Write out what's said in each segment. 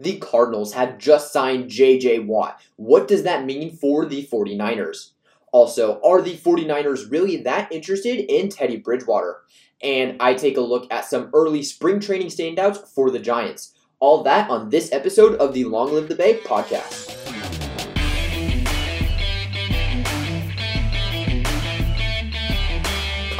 The Cardinals have just signed JJ Watt. What does that mean for the 49ers? Also, are the 49ers really that interested in Teddy Bridgewater? And I take a look at some early spring training standouts for the Giants. All that on this episode of the Long Live the Bay podcast.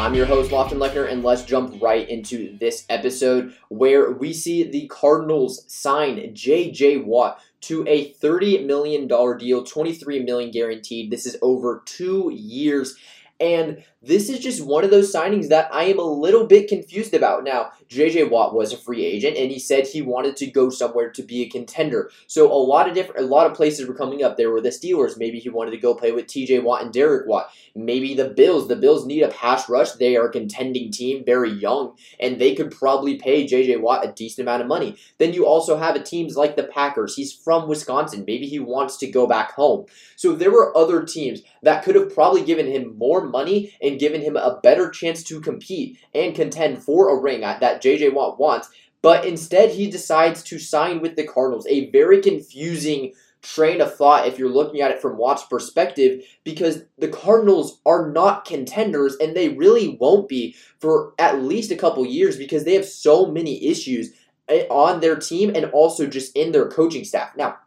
I'm your host, Lofton Lechner, and let's jump right into this episode where we see the Cardinals sign J.J. Watt to a $30 million deal, 23 million guaranteed. This is over two years. And this is just one of those signings that I am a little bit confused about. Now, JJ Watt was a free agent and he said he wanted to go somewhere to be a contender. So a lot of different a lot of places were coming up. There were the Steelers, maybe he wanted to go play with TJ Watt and Derek Watt. Maybe the Bills. The Bills need a pass rush. They are a contending team, very young, and they could probably pay JJ Watt a decent amount of money. Then you also have a teams like the Packers. He's from Wisconsin. Maybe he wants to go back home. So there were other teams that could have probably given him more money and given him a better chance to compete and contend for a ring that JJ Watt wants. But instead, he decides to sign with the Cardinals. A very confusing train of thought if you're looking at it from Watt's perspective because the Cardinals are not contenders and they really won't be for at least a couple years because they have so many issues eh, on their team and also just in their coaching staff. Now,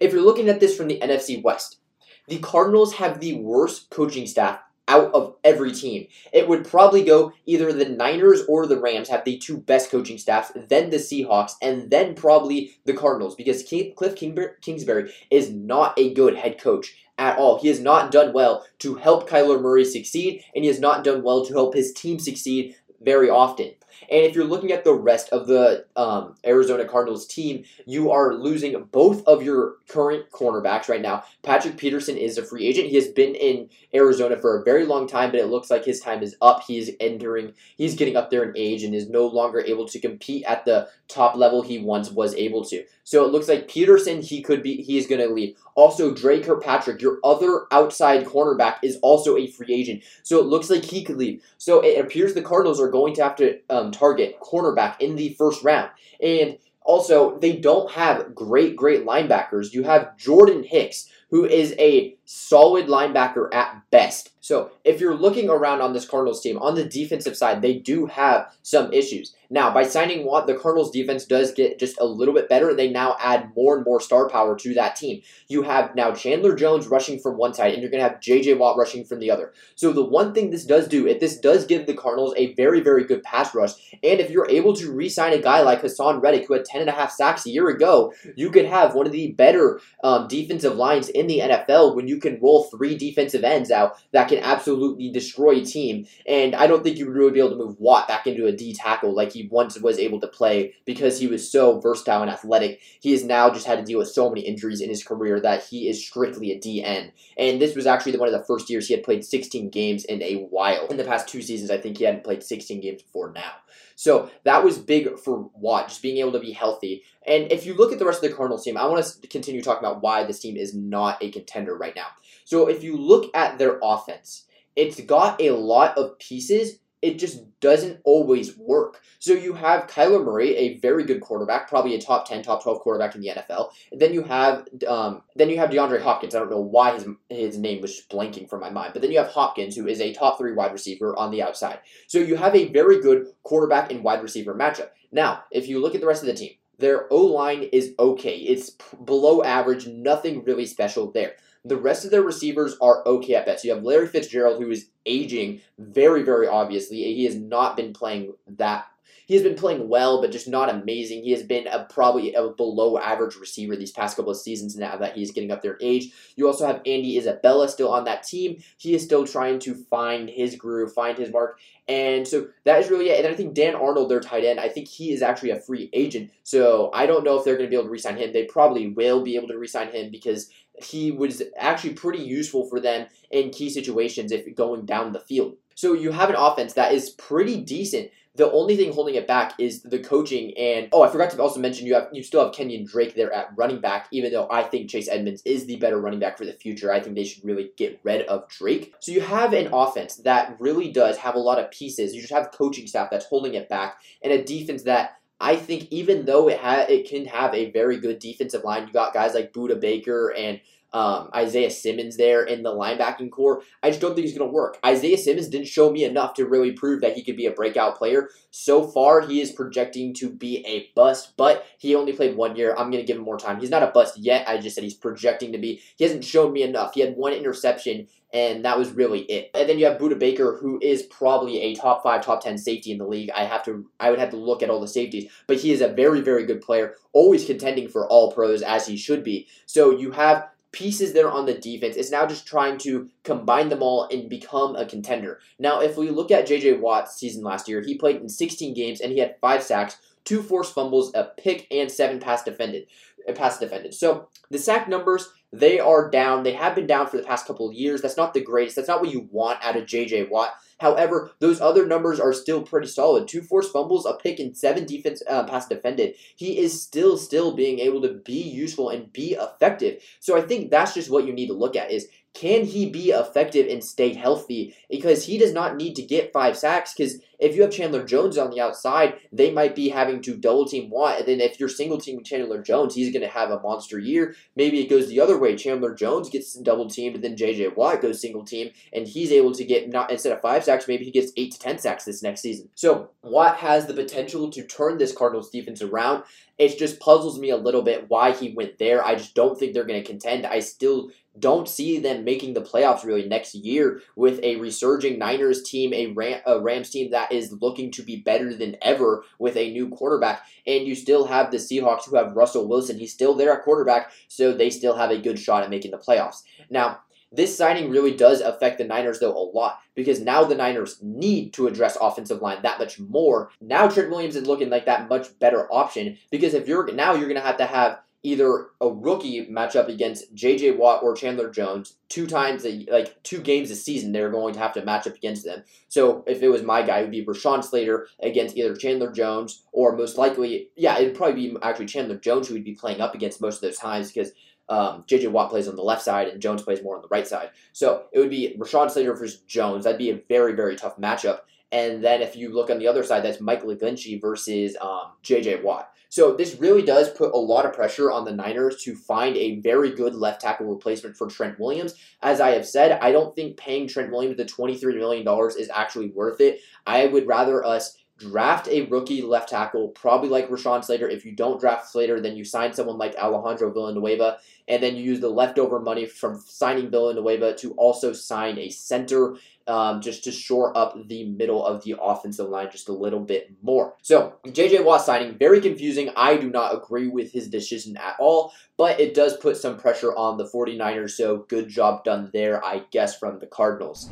if you're looking at this from the NFC West, the Cardinals have the worst coaching staff out of every team. It would probably go either the Niners or the Rams have the two best coaching staffs, then the Seahawks, and then probably the Cardinals because Cliff Kingsbury is not a good head coach at all. He has not done well to help Kyler Murray succeed, and he has not done well to help his team succeed very often. And if you're looking at the rest of the um, Arizona Cardinals team, you are losing both of your current cornerbacks right now. Patrick Peterson is a free agent. He has been in Arizona for a very long time, but it looks like his time is up. He's entering, he's getting up there in age and is no longer able to compete at the top level he once was able to. So it looks like Peterson, he could be, he is going to leave. Also, Dre Kirkpatrick, your other outside cornerback, is also a free agent. So it looks like he could leave. So it appears the Cardinals are going to have to um, target cornerback in the first round. And also, they don't have great, great linebackers. You have Jordan Hicks, who is a solid linebacker at best. So, if you're looking around on this Cardinals team, on the defensive side, they do have some issues. Now, by signing Watt, the Cardinals defense does get just a little bit better. They now add more and more star power to that team. You have now Chandler Jones rushing from one side, and you're going to have J.J. Watt rushing from the other. So, the one thing this does do, if this does give the Cardinals a very, very good pass rush, and if you're able to re sign a guy like Haason Reddick, who had 10.5 sacks a year ago, you could have one of the better um, defensive lines in the NFL when you can roll three defensive ends out that can absolutely destroy a team. And I don't think you would really be able to move Watt back into a D tackle like he once was able to play because he was so versatile and athletic. He has now just had to deal with so many injuries in his career that he is strictly a DN. And this was actually one of the first years he had played 16 games in a while. In the past two seasons, I think he hadn't played 16 games before now. So that was big for Watt, just being able to be healthy. And if you look at the rest of the Cardinals team, I want to continue talking about why this team is not a contender right now. So if you look at their offense, it's got a lot of pieces it just doesn't always work. So you have Kyler Murray, a very good quarterback, probably a top ten, top twelve quarterback in the NFL. Then you have um, then you have DeAndre Hopkins. I don't know why his his name was blanking from my mind, but then you have Hopkins, who is a top three wide receiver on the outside. So you have a very good quarterback and wide receiver matchup. Now, if you look at the rest of the team, their O line is okay. It's below average, nothing really special there. The rest of their receivers are okay at best. You have Larry Fitzgerald, who is aging very, very obviously. He has not been playing that he has been playing well, but just not amazing. He has been a, probably a below average receiver these past couple of seasons now that he's getting up there in age. You also have Andy Isabella still on that team. He is still trying to find his groove, find his mark. And so that is really it. And I think Dan Arnold, their tight end, I think he is actually a free agent. So I don't know if they're going to be able to resign him. They probably will be able to resign him because he was actually pretty useful for them in key situations if going down the field. So you have an offense that is pretty decent. The only thing holding it back is the coaching. And oh, I forgot to also mention you have you still have Kenyan Drake there at running back. Even though I think Chase Edmonds is the better running back for the future, I think they should really get rid of Drake. So you have an offense that really does have a lot of pieces. You just have coaching staff that's holding it back, and a defense that I think even though it ha- it can have a very good defensive line, you got guys like Budda Baker and um, Isaiah Simmons there in the linebacking core. I just don't think he's going to work. Isaiah Simmons didn't show me enough to really prove that he could be a breakout player. So far, he is projecting to be a bust, but he only played one year. I'm going to give him more time. He's not a bust yet. I just said he's projecting to be. He hasn't shown me enough. He had one interception and that was really it. And then you have Budda Baker, who is probably a top five, top ten safety in the league. I have to, I would have to look at all the safeties, but he is a very, very good player, always contending for all pros as he should be. So you have pieces there on the defense. It's now just trying to combine them all and become a contender. Now, if we look at JJ Watt's season last year, he played in 16 games and he had five sacks, two forced fumbles, a pick, and seven pass defended. Uh, pass defended. So the sack numbers they are down. They have been down for the past couple of years. That's not the greatest. That's not what you want out of JJ Watt. However, those other numbers are still pretty solid. Two forced fumbles, a pick, and seven defense uh, pass defended. He is still still being able to be useful and be effective. So I think that's just what you need to look at is can he be effective and stay healthy? Because he does not need to get five sacks. Because if you have Chandler Jones on the outside, they might be having to double team Watt. And then if you're single teaming Chandler Jones, he's going to have a monster year. Maybe it goes the other way. Chandler Jones gets double teamed, and then JJ Watt goes single team, and he's able to get not instead of five sacks, maybe he gets eight to ten sacks this next season. So Watt has the potential to turn this Cardinals defense around. It just puzzles me a little bit why he went there. I just don't think they're going to contend. I still don't see them making the playoffs really next year with a resurging Niners team, a, Ram, a, Rams team that is looking to be better than ever with a new quarterback. And you still have the Seahawks who have Russell Wilson. He's still there at quarterback, so they still have a good shot at making the playoffs. Now, this signing really does affect the Niners, though, a lot because now the Niners need to address offensive line that much more. Now Trent Williams is looking like that much better option because if you're now you're going to have to have either a rookie matchup against J.J. Watt or Chandler Jones two times, a, like two games a season, they're going to have to match up against them. So if it was my guy, it would be Rashawn Slater against either Chandler Jones or most likely, yeah, it'd probably be actually Chandler Jones who would be playing up against most of those times because um, J.J. Watt plays on the left side and Jones plays more on the right side. So it would be Rashawn Slater versus Jones. That'd be a very, very tough matchup. And then if you look on the other side, that's Mike McGlinchey versus um, J.J. Watt. So this really does put a lot of pressure on the Niners to find a very good left tackle replacement for Trent Williams. As I have said, I don't think paying Trent Williams the $23 million is actually worth it. I would rather us draft a rookie left tackle, probably like Rashawn Slater. If you don't draft Slater, then you sign someone like Alejandro Villanueva, and then you use the leftover money from signing Villanueva to also sign a center um, just to shore up the middle of the offensive line just a little bit more. So, JJ Watt signing, very confusing. I do not agree with his decision at all, but it does put some pressure on the 49ers, so good job done there, I guess, from the Cardinals.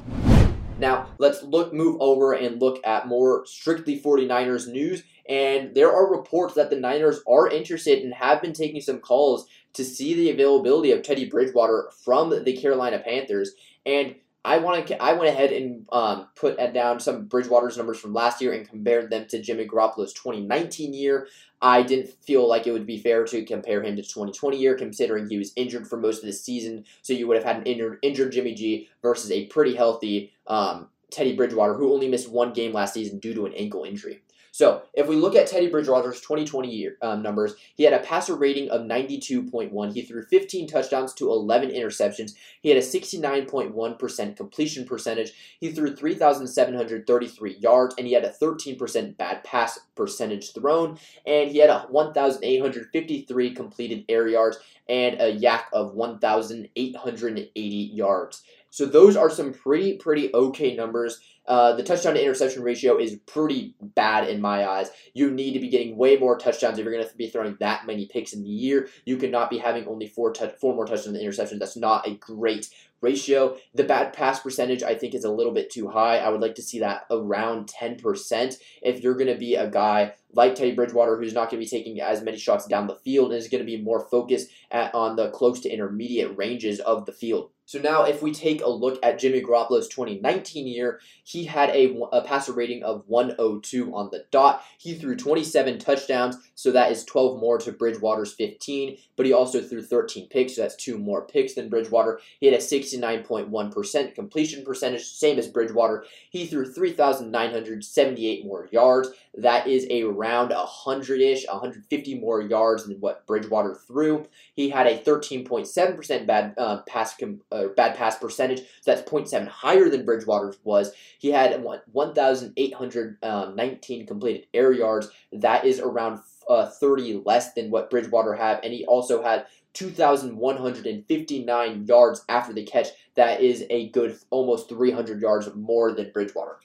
Now, let's look move over and look at more strictly 49ers news. And there are reports that the Niners are interested and have been taking some calls to see the availability of Teddy Bridgewater from the Carolina Panthers. And I want to. I went ahead and um, put down some Bridgewater's numbers from last year and compared them to Jimmy Garoppolo's 2019 year. I didn't feel like it would be fair to compare him to 2020 year, considering he was injured for most of the season. So you would have had an injured, injured Jimmy G versus a pretty healthy um, Teddy Bridgewater, who only missed one game last season due to an ankle injury. So if we look at Teddy Bridgewater's 2020 year um, numbers, he had a passer rating of 92.1. He threw 15 touchdowns to 11 interceptions. He had a 69.1% completion percentage. He threw 3,733 yards, and he had a 13% bad pass percentage thrown. And he had a 1,853 completed air yards and a YAC of 1,880 yards. So those are some pretty, pretty okay numbers. Uh, the touchdown to interception ratio is pretty bad in my eyes. You need to be getting way more touchdowns if you're going to be throwing that many picks in the year. You cannot be having only four t- four more touchdowns than interceptions. That's not a great ratio. The bad pass percentage, I think, is a little bit too high. I would like to see that around 10%. If you're going to be a guy like Teddy Bridgewater, who's not going to be taking as many shots down the field and is going to be more focused at, on the close to intermediate ranges of the field. So now, if we take a look at Jimmy Garoppolo's 2019 year, he had a, a, passer rating of 102 on the dot. He threw 27 touchdowns, so that is 12 more to Bridgewater's 15. But he also threw 13 picks, so that's two more picks than Bridgewater. He had a 69.1% completion percentage, same as Bridgewater. He threw 3,978 more yards. That is around 100 ish, 150 more yards than what Bridgewater threw. He had a 13.7% bad uh, pass. Com- uh, uh, bad pass percentage. So that's 0.7 higher than Bridgewater's was. He had 1,819 um, completed air yards. That is around uh, 30 less than what Bridgewater had. And he also had 2,159 yards after the catch. That is a good almost 300 yards more than Bridgewater.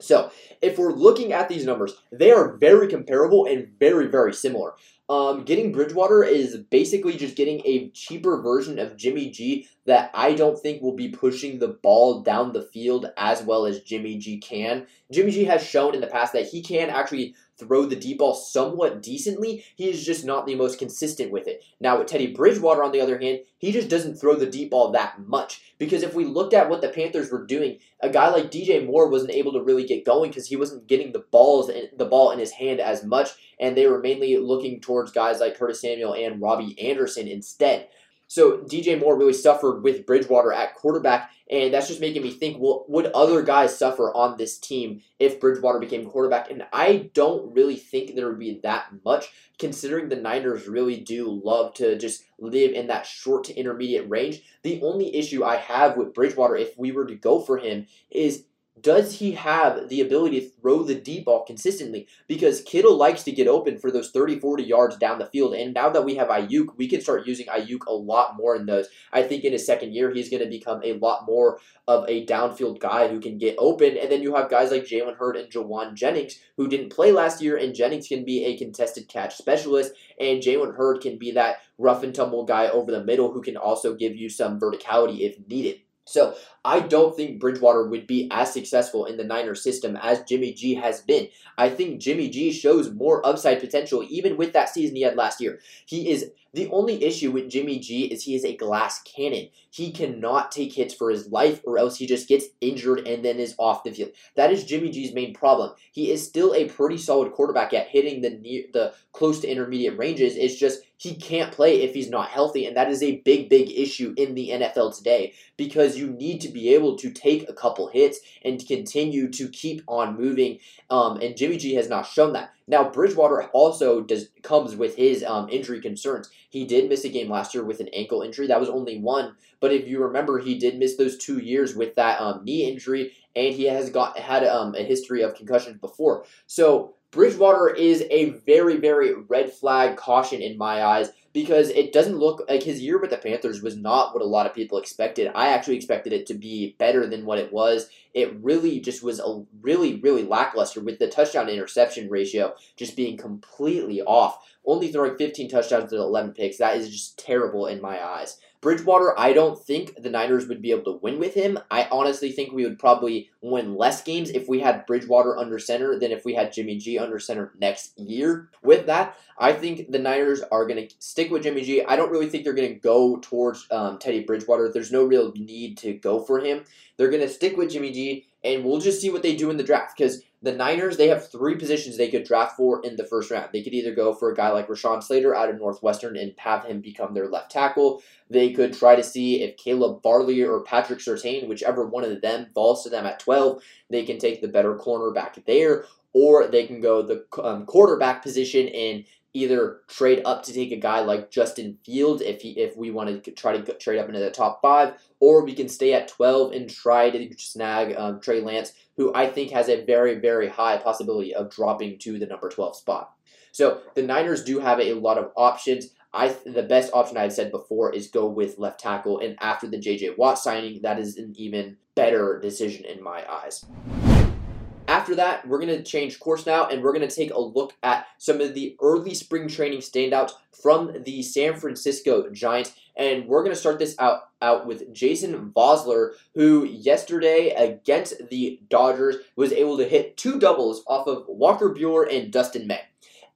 So, if we're looking at these numbers, they are very comparable and very, very similar. Um, getting Bridgewater is basically just getting a cheaper version of Jimmy G that I don't think will be pushing the ball down the field as well as Jimmy G can. Jimmy G has shown in the past that he can actually throw the deep ball somewhat decently. He is just not the most consistent with it. Now, with Teddy Bridgewater, on the other hand, he just doesn't throw the deep ball that much. Because if we looked at what the Panthers were doing, a guy like DJ Moore wasn't able to really get going because he wasn't getting the balls the ball in his hand as much, and they were mainly looking towards guys like Curtis Samuel and Robbie Anderson instead. So DJ Moore really suffered with Bridgewater at quarterback, and that's just making me think, well, would other guys suffer on this team if Bridgewater became quarterback? And I don't really think there would be that much, considering the Niners really do love to just live in that short to intermediate range. The only issue I have with Bridgewater, if we were to go for him, is does he have the ability to throw the deep ball consistently? Because Kittle likes to get open for those 30, 40 yards down the field. And now that we have Aiyuk, we can start using Aiyuk a lot more in those. I think in his second year, he's going to become a lot more of a downfield guy who can get open. And then you have guys like Jalen Hurd and Jauan Jennings who didn't play last year. And Jennings can be a contested catch specialist. And Jalen Hurd can be that rough and tumble guy over the middle who can also give you some verticality if needed. So I don't think Bridgewater would be as successful in the Niners system as Jimmy G has been. I think Jimmy G shows more upside potential even with that season he had last year. He is the only issue with Jimmy G is he is a glass cannon. He cannot take hits for his life or else he just gets injured and then is off the field. That is Jimmy G's main problem. He is still a pretty solid quarterback at hitting the near, the close to intermediate ranges. It's just he can't play if he's not healthy and that is a big big issue in the NFL today because you need to be able to take a couple hits and continue to keep on moving um, and Jimmy G has not shown that. Now Bridgewater also does comes with his um, injury concerns. He did miss a game last year with an ankle injury. That was only one, but if you remember, he did miss those two years with that um, knee injury, and he has got had um, a history of concussions before. So Bridgewater is a very, very red flag caution in my eyes because it doesn't look like his year with the Panthers was not what a lot of people expected. I actually expected it to be better than what it was. It really just was a really, really lackluster with the touchdown interception ratio just being completely off. Only throwing 15 touchdowns to 11 picks. That is just terrible in my eyes. Bridgewater, I don't think the Niners would be able to win with him. I honestly think we would probably win less games if we had Bridgewater under center than if we had Jimmy G under center next year. With that, I think the Niners are going to stick with Jimmy G. I don't really think they're going to go towards um, Teddy Bridgewater. There's no real need to go for him. They're going to stick with Jimmy G, and we'll just see what they do in the draft because the Niners, they have three positions they could draft for in the first round. They could either go for a guy like Rashawn Slater out of Northwestern and have him become their left tackle. They could try to see if Caleb Farley or Patrick Surtain, whichever one of them falls to them at 12, they can take the better cornerback there. Or they can go the um, quarterback position and either trade up to take a guy like Justin Fields if he if we want to try to trade up into the top five, or we can stay at 12 and try to snag um, Trey Lance, who I think has a very very high possibility of dropping to the number 12 spot. So the Niners do have a lot of options. I the best option I've said before is go with left tackle, and after the J.J. Watt signing, that is an even better decision in my eyes. After that, we're going to change course now and we're going to take a look at some of the early spring training standouts from the San Francisco Giants. And we're going to start this out, out with Jason Vosler, who yesterday against the Dodgers was able to hit two doubles off of Walker Buehler and Dustin May.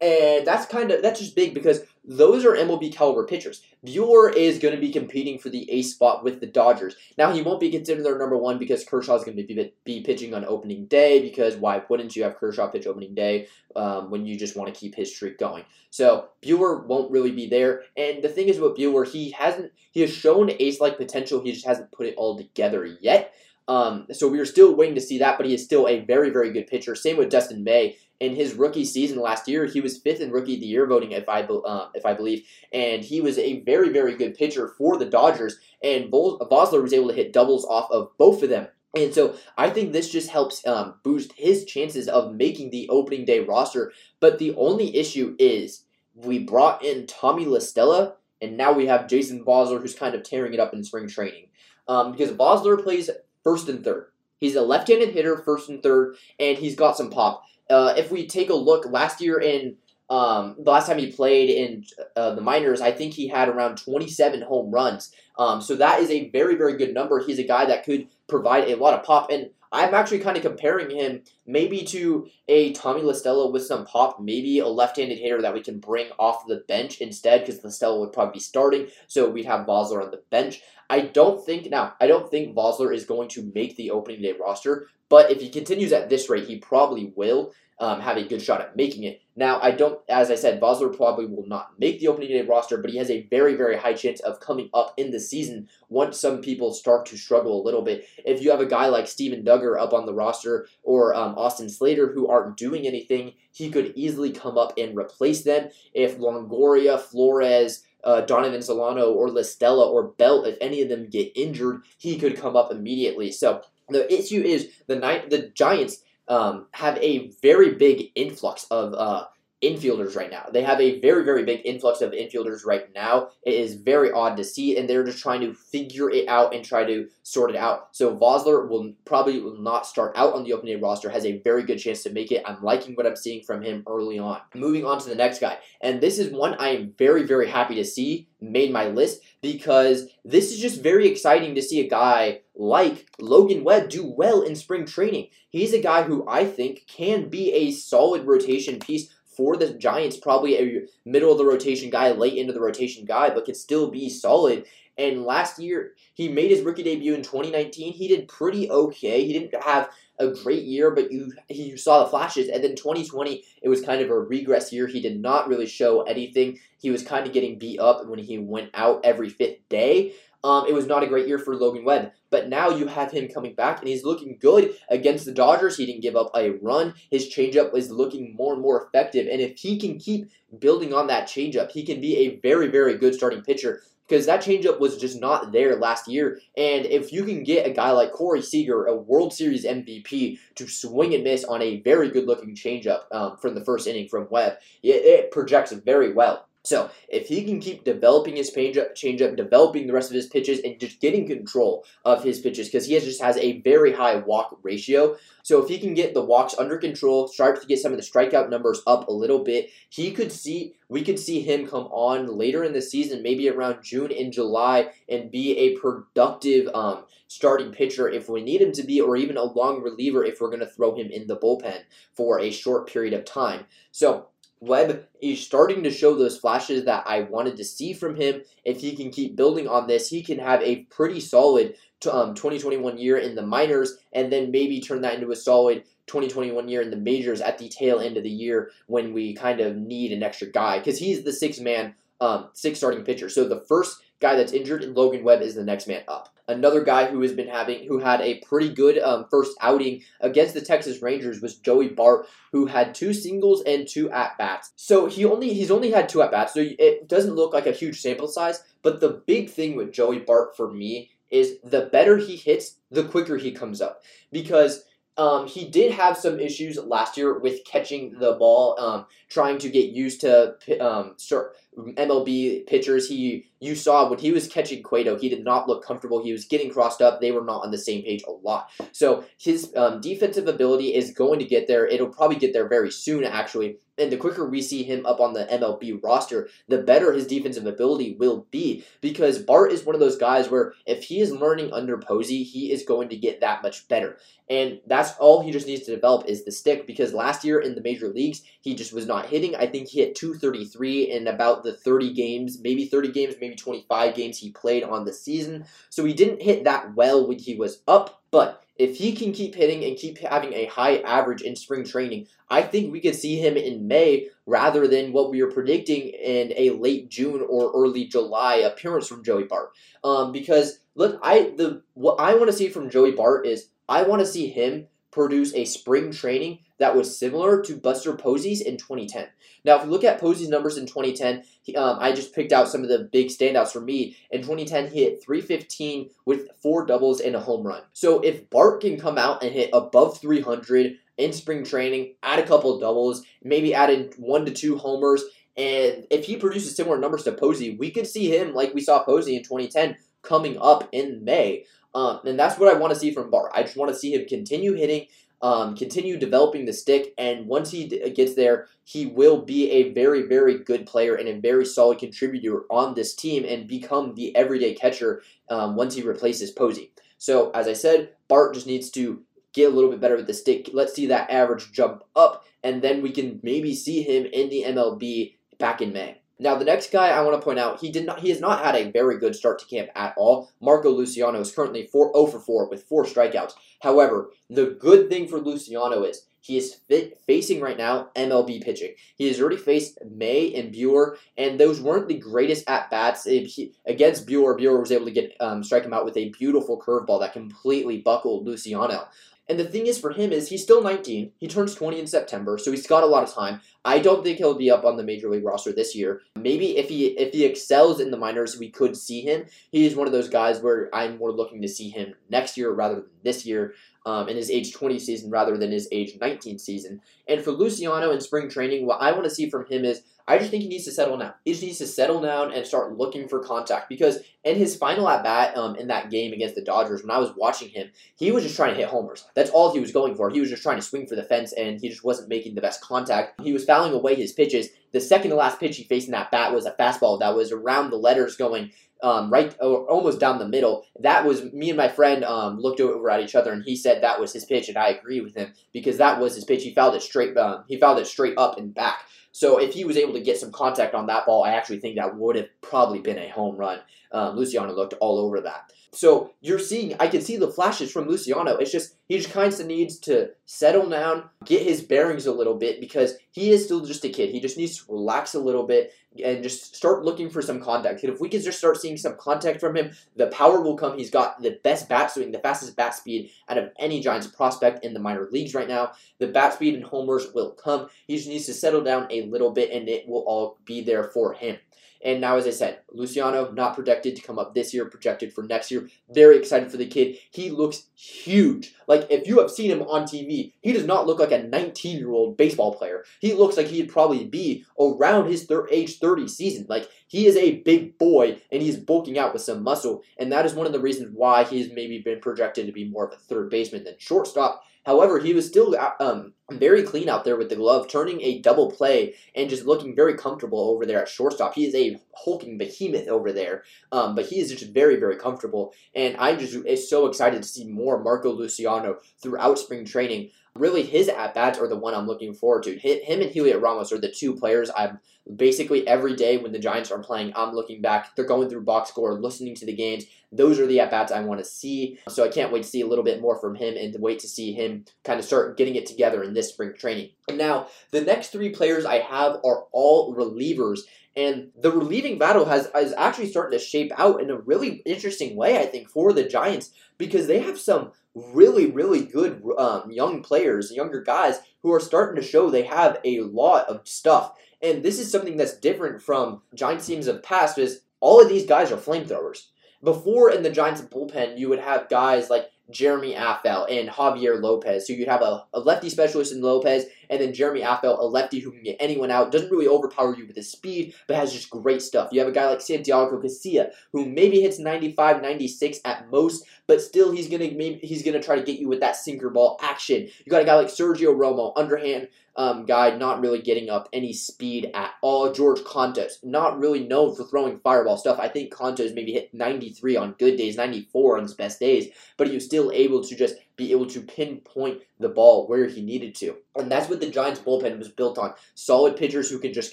And that's kind of that's just big because those are MLB caliber pitchers. Buehler is going to be competing for the ace spot with the Dodgers. Now, he won't be considered their number one because Kershaw is going to be, be pitching on opening day because why wouldn't you have Kershaw pitch opening day um, when you just want to keep his streak going? So Buehler won't really be there. And the thing is with Buehler, he hasn't he has shown ace-like potential. He just hasn't put it all together yet. Um, so we are still waiting to see that, but he is still a very, very good pitcher. Same with Dustin May. In his rookie season last year, he was fifth in rookie of the year voting, if I uh, if I believe, and he was a very, very good pitcher for the Dodgers. And Vosler was able to hit doubles off of both of them. And so I think this just helps um, boost his chances of making the opening day roster. But the only issue is we brought in Tommy La Stella, and now we have Jason Vosler, who's kind of tearing it up in spring training. Um, because Vosler plays first and third. He's a left-handed hitter, first and third, and he's got some pop. Uh, if we take a look last year in um, the last time he played in uh, the minors, I think he had around 27 home runs. Um, so that is a very, very good number. He's a guy that could provide a lot of pop. And I'm actually kind of comparing him maybe to a Tommy La Stella with some pop, maybe a left-handed hitter that we can bring off the bench instead because La Stella would probably be starting. So we'd have Vosler on the bench. I don't think now. I don't think Vosler is going to make the opening day roster, but if he continues at this rate, he probably will um, have a good shot at making it. Now, I don't, as I said, Vosler probably will not make the opening day roster, but he has a very, very high chance of coming up in the season once some people start to struggle a little bit. If you have a guy like Steven Duggar up on the roster or um, Austin Slater who aren't doing anything, he could easily come up and replace them. If Longoria, Flores, uh, Donovan Solano, or La Stella, or Belt, if any of them get injured, he could come up immediately. So the issue is the night the Giants um, have a very big influx of uh, infielders right now. They have a very, very big influx of infielders right now. It is very odd to see, and they're just trying to figure it out and try to sort it out. So Vosler will probably will not start out on the opening roster, has a very good chance to make it. I'm liking what I'm seeing from him early on. Moving on to the next guy, and this is one I am very, very happy to see made my list because this is just very exciting to see a guy like Logan Webb do well in spring training. He's a guy who I think can be a solid rotation piece for the Giants, probably a middle of the rotation guy, late into the rotation guy, but could still be solid. And last year, he made his rookie debut in 2019. He did pretty okay. He didn't have a great year, but you you saw the flashes. And then 2020, it was kind of a regress year. He did not really show anything. He was kind of getting beat up when he went out every fifth day. Um, it was not a great year for Logan Webb, but now you have him coming back and he's looking good against the Dodgers. He didn't give up a run. His changeup is looking more and more effective, and if he can keep building on that changeup, he can be a very, very good starting pitcher because that changeup was just not there last year. And if you can get a guy like Corey Seager, a World Series MVP, to swing and miss on a very good looking changeup um, from the first inning from Webb, it, it projects very well. So if he can keep developing his changeup, changeup, developing the rest of his pitches, and just getting control of his pitches, because he has, just has a very high walk ratio. So if he can get the walks under control, start to get some of the strikeout numbers up a little bit, he could see we could see him come on later in the season, maybe around June and July, and be a productive um, starting pitcher if we need him to be, or even a long reliever if we're going to throw him in the bullpen for a short period of time. So Webb is starting to show those flashes that I wanted to see from him. If he can keep building on this, he can have a pretty solid um, 2021 year in the minors and then maybe turn that into a solid 2021 year in the majors at the tail end of the year when we kind of need an extra guy because he's the six man, um, six starting pitcher. So the first guy that's injured, and Logan Webb is the next man up. Another guy who has been having, who had a pretty good um, first outing against the Texas Rangers was Joey Bart, who had two singles and two at bats. So he only he's only had two at bats, so it doesn't look like a huge sample size. But the big thing with Joey Bart for me is the better he hits, the quicker he comes up because. Um, he did have some issues last year with catching the ball, um, trying to get used to um, start MLB pitchers. He you saw when he was catching Cueto, he did not look comfortable. He was getting crossed up. They were not on the same page a lot. So his um, defensive ability is going to get there. It'll probably get there very soon, actually. And the quicker we see him up on the MLB roster, the better his defensive ability will be. Because Bart is one of those guys where if he is learning under Posey, he is going to get that much better. And that's all he just needs to develop is the stick. Because last year in the major leagues, he just was not hitting. I think he hit 233 in about the 30 games, maybe 30 games, maybe 25 games he played on the season. So he didn't hit that well when he was up, but if he can keep hitting and keep having a high average in spring training, I think we could see him in May rather than what we are predicting in a late June or early July appearance from Joey Bart. Um, because look, I the what I want to see from Joey Bart is I want to see him produce a spring training that was similar to Buster Posey's in 2010. Now, if you look at Posey's numbers in 2010, he, um, I just picked out some of the big standouts for me. In 2010, he hit 315 with four doubles and a home run. So if Bart can come out and hit above 300 in spring training, add a couple doubles, maybe add in one to two homers, and if he produces similar numbers to Posey, we could see him like we saw Posey in 2010 coming up in May. Um, and that's what I want to see from Bart. I just want to see him continue hitting, um, continue developing the stick, and once he d- gets there, he will be a very, very good player and a very solid contributor on this team and become the everyday catcher um, once he replaces Posey. So, as I said, Bart just needs to get a little bit better with the stick. Let's see that average jump up, and then we can maybe see him in the MLB back in May. Now, the next guy I want to point out, he did not he has not had a very good start to camp at all. Marco Luciano is currently 4 0 for 4 with 4 strikeouts. However, the good thing for Luciano is he is fit, facing right now MLB pitching. He has already faced May and Buehler, and those weren't the greatest at bats. Against Buehler, Buehler was able to get um, strike him out with a beautiful curveball that completely buckled Luciano. And the thing is for him is he's still 19. He turns 20 in September, so he's got a lot of time. I don't think he'll be up on the major league roster this year. Maybe if he if he excels in the minors, we could see him. He is one of those guys where I'm more looking to see him next year rather than this year. Um, in his age 20 season rather than his age 19 season. And for Luciano in spring training, what I want to see from him is I just think he needs to settle down. He just needs to settle down and start looking for contact because in his final at bat um, in that game against the Dodgers, when I was watching him, he was just trying to hit homers. That's all he was going for. He was just trying to swing for the fence and he just wasn't making the best contact. He was fouling away his pitches. The second to last pitch he faced in that bat was a fastball that was around the letters going um, right or almost down the middle. That was me and my friend um, looked over at each other, and he said that was his pitch, and I agree with him because that was his pitch. He fouled it straight. Um, he fouled it straight up and back. So if he was able to get some contact on that ball, I actually think that would have probably been a home run. Um, Luciano looked all over that. So you're seeing, I can see the flashes from Luciano. It's just he just kind of needs to settle down, get his bearings a little bit because he is still just a kid. He just needs to relax a little bit and just start looking for some contact. And if we can just start seeing some contact from him, the power will come. He's got the best bat swing, the fastest bat speed out of any Giants prospect in the minor leagues right now. The bat speed and homers will come. He just needs to settle down a little bit, and it will all be there for him. And now, as I said, Luciano not projected to come up this year, projected for next year. Very excited for the kid. He looks huge. Like, if you have seen him on TV, he does not look like a 19 year old baseball player. He looks like he'd probably be around his thir- age 30 season. Like, he is a big boy and he's bulking out with some muscle. And that is one of the reasons why he's maybe been projected to be more of a third baseman than shortstop However, he was still uh, um, very clean out there with the glove, turning a double play and just looking very comfortable over there at shortstop. He is a hulking behemoth over there, um, but he is just very, very comfortable. And I'm just is so excited to see more Marco Luciano throughout spring training. Really, his at bats are the one I'm looking forward to. Him and Heliot Ramos are the two players I'm basically every day when the Giants are playing, I'm looking back. They're going through box score, listening to the games. Those are the at bats I want to see. So I can't wait to see a little bit more from him and wait to see him kind of start getting it together in this spring training. And now, the next three players I have are all relievers. And the relieving battle has is actually starting to shape out in a really interesting way, I think, for the Giants because they have some really, really good um, young players, younger guys who are starting to show they have a lot of stuff. And this is something that's different from Giants teams of past is all of these guys are flamethrowers. Before in the Giants bullpen, you would have guys like Jeremy Affeldt and Javier Lopez. So you'd have a, a lefty specialist in Lopez, and then Jeremy Affeldt, a lefty who can get anyone out, doesn't really overpower you with his speed, but has just great stuff. You have a guy like Santiago Casilla, who maybe hits 95, 96 at most, but still he's gonna maybe he's gonna try to get you with that sinker ball action. You got a guy like Sergio Romo, underhand um, guy, not really getting up any speed at all. George Kontos, not really known for throwing fireball stuff. I think Kontos maybe hit 93 on good days, 94 on his best days, but he was still able to just be able to pinpoint the ball where he needed to. And that's what the Giants bullpen was built on. Solid pitchers who can just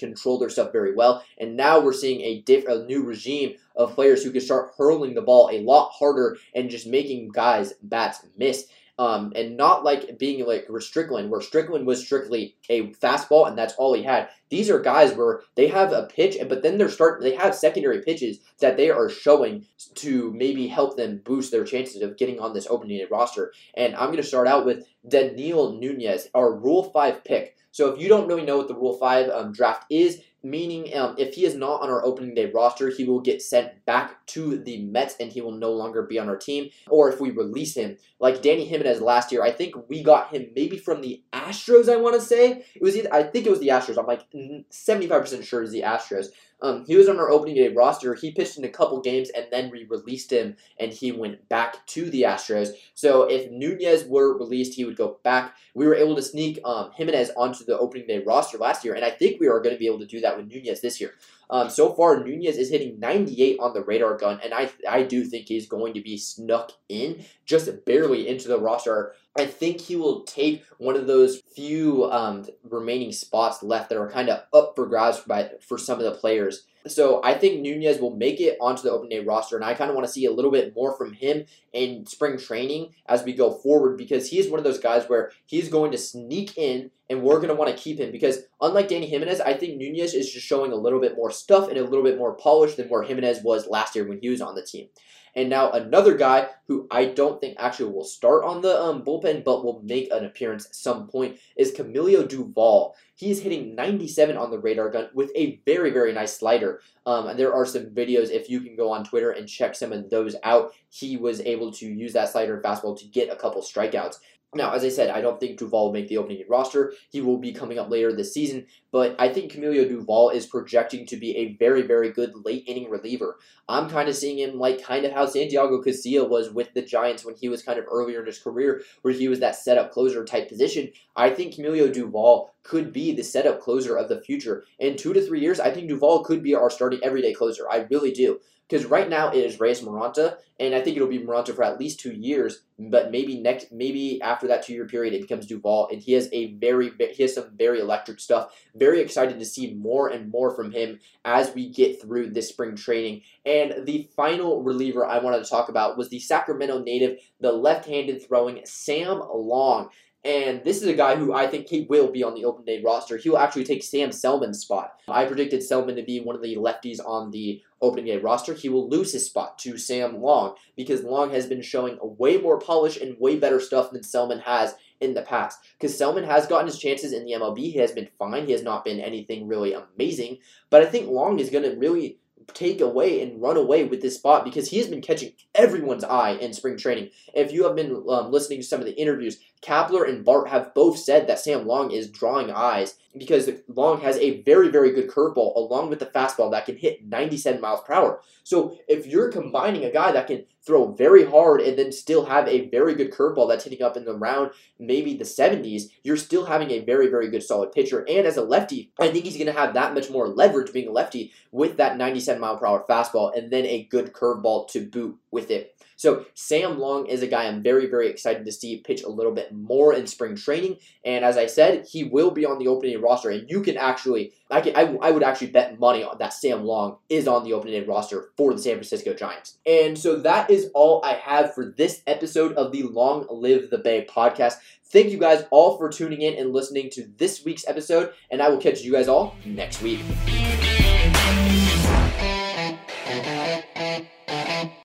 control their stuff very well. And now we're seeing a, diff- a new regime of players who can start hurling the ball a lot harder and just making guys bats miss. Um, and not like being like Strickland, where Strickland was strictly a fastball and that's all he had. These are guys where they have a pitch, but then they're starting. They have secondary pitches that they are showing to maybe help them boost their chances of getting on this opening roster. And I'm going to start out with Daniel Nunez, our Rule Five pick. So if you don't really know what the Rule Five um, draft is, meaning um, if he is not on our opening day roster, he will get sent back to the Mets and he will no longer be on our team. Or if we release him, like Dany Jimenez last year, I think we got him maybe from the Astros. I want to say it was. Either, I think it was the Astros. I'm like 75 percent sure it was the Astros. Um, he was on our opening day roster. He pitched in a couple games and then we released him and he went back to the Astros. So if Nunez were released, he would go back. We were able to sneak um, Jimenez onto the opening day roster last year, and I think we are going to be able to do that with Nunez this year. Um, so far, Nunez is hitting 98 on the radar gun, and I I do think he's going to be snuck in just barely into the roster. I think he will take one of those few um, remaining spots left that are kind of up for grabs by, for some of the players. So I think Nunez will make it onto the open day roster, and I kind of want to see a little bit more from him in spring training as we go forward because he is one of those guys where he's going to sneak in and we're going to want to keep him because unlike Dany Jimenez, I think Nunez is just showing a little bit more stuff and a little bit more polish than where Jimenez was last year when he was on the team. And now another guy who I don't think actually will start on the um, bullpen, but will make an appearance at some point is Camilo Doval. He's hitting 97 on the radar gun with a very, very nice slider. Um, and there are some videos, if you can go on Twitter and check some of those out, he was able to use that slider fastball to get a couple strikeouts. Now, as I said, I don't think Doval will make the opening roster. He will be coming up later this season, but I think Camilo Doval is projecting to be a very, very good late inning reliever. I'm kind of seeing him like kind of how Santiago Casilla was with the Giants when he was kind of earlier in his career, where he was that setup closer type position. I think Camilo Doval could be the setup closer of the future. In two to three years, I think Doval could be our starting everyday closer. I really do. Because right now it is Reyes Moronta, and I think it'll be Moronta for at least two years. But maybe next, maybe after that two year period, it becomes Doval, and he has a very, he has some very electric stuff. Very excited to see more and more from him as we get through this spring training. And the final reliever I wanted to talk about was the Sacramento native, the left-handed throwing Sam Long. And this is a guy who I think he will be on the open day roster. He will actually take Sam Selman's spot. I predicted Selman to be one of the lefties on the opening day roster. He will lose his spot to Sam Long because Long has been showing way more polish and way better stuff than Selman has in the past. Because Selman has gotten his chances in the MLB. He has been fine. He has not been anything really amazing. But I think Long is going to really take away and run away with this spot because he has been catching everyone's eye in spring training. If you have been um, listening to some of the interviews, Kapler and Bart have both said that Sam Long is drawing eyes because Long has a very, very good curveball along with the fastball that can hit 97 miles per hour. So if you're combining a guy that can throw very hard and then still have a very good curveball that's hitting up in the round, maybe the 70s, you're still having a very, very good solid pitcher. And as a lefty, I think he's going to have that much more leverage being a lefty with that 97 mile per hour fastball and then a good curveball to boot with it. So Sam Long is a guy I'm very, very excited to see pitch a little bit more in spring training. And as I said, he will be on the opening roster. And you can actually, I, can, I, I would actually bet money on that Sam Long is on the opening roster for the San Francisco Giants. And so that is all I have for this episode of the Long Live the Bay podcast. Thank you guys all for tuning in and listening to this week's episode, and I will catch you guys all next week.